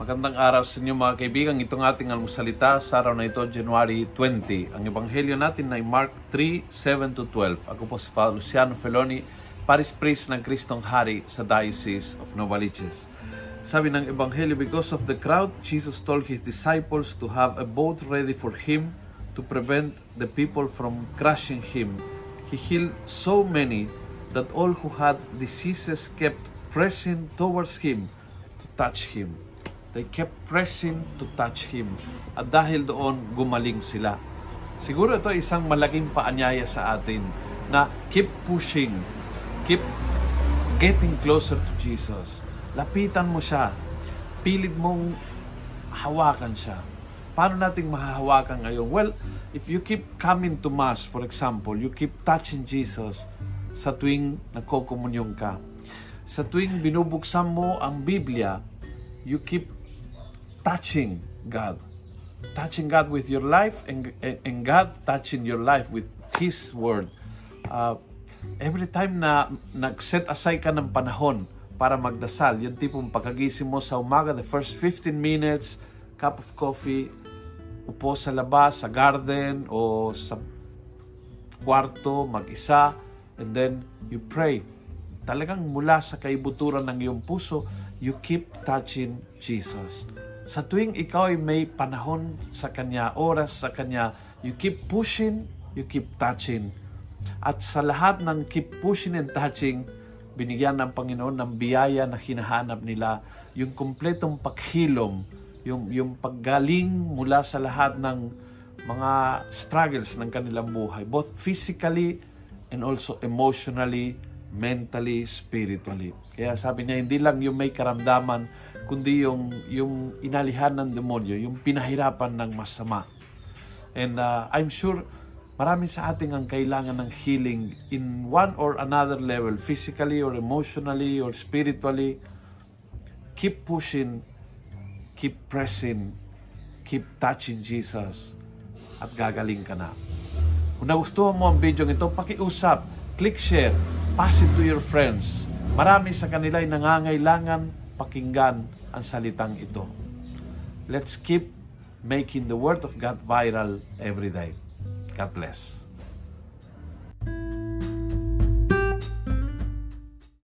Magandang araw sa inyo mga kaibigan. Itong ating almusalita sa araw na ito, January 20. Ang ebanghelyo natin ay Mark 3, 7 to 12. Ako po si Father Luciano Feloni, Paris Priest ng Kristong Hari sa Diocese of Novaliches. Sabi ng ebanghelyo, because of the crowd, Jesus told His disciples to have a boat ready for Him to prevent the people from crushing Him. He healed so many that all who had diseases kept pressing towards Him to touch Him. They kept pressing to touch Him. At dahil doon, gumaling sila. Siguro ito isang malaking paanyaya sa atin na keep pushing, keep getting closer to Jesus. Lapitan mo siya. Pilit mong hawakan siya. Paano nating mahahawakan ngayon? Well, if you keep coming to Mass, for example, you keep touching Jesus sa tuwing nagkokomunyong ka. Sa tuwing binubuksan mo ang Biblia, you keep touching God. Touching God with your life and, and God touching your life with His Word. Uh, every time na nag-set aside ka ng panahon para magdasal, yung tipong pagkagising mo sa umaga, the first 15 minutes, cup of coffee, upo sa labas, sa garden, o sa kwarto, mag-isa, and then you pray. Talagang mula sa kaibuturan ng iyong puso, you keep touching Jesus. Sa tuwing ikaw ay may panahon sa Kanya, oras sa Kanya, you keep pushing, you keep touching. At sa lahat ng keep pushing and touching, binigyan ng Panginoon ng biyaya na hinahanap nila, yung kumpletong paghilom, yung, yung paggaling mula sa lahat ng mga struggles ng kanilang buhay, both physically and also emotionally, mentally, spiritually. Kaya sabi niya, hindi lang yung may karamdaman, kundi yung, yung inalihan ng demonyo, yung pinahirapan ng masama. And uh, I'm sure marami sa ating ang kailangan ng healing in one or another level, physically or emotionally or spiritually. Keep pushing, keep pressing, keep touching Jesus at gagaling ka na. Kung nagustuhan mo ang video ito, pakiusap, click share, pass it to your friends. Marami sa kanila ay nangangailangan pakinggan ang salitang ito. Let's keep making the Word of God viral every day. God bless.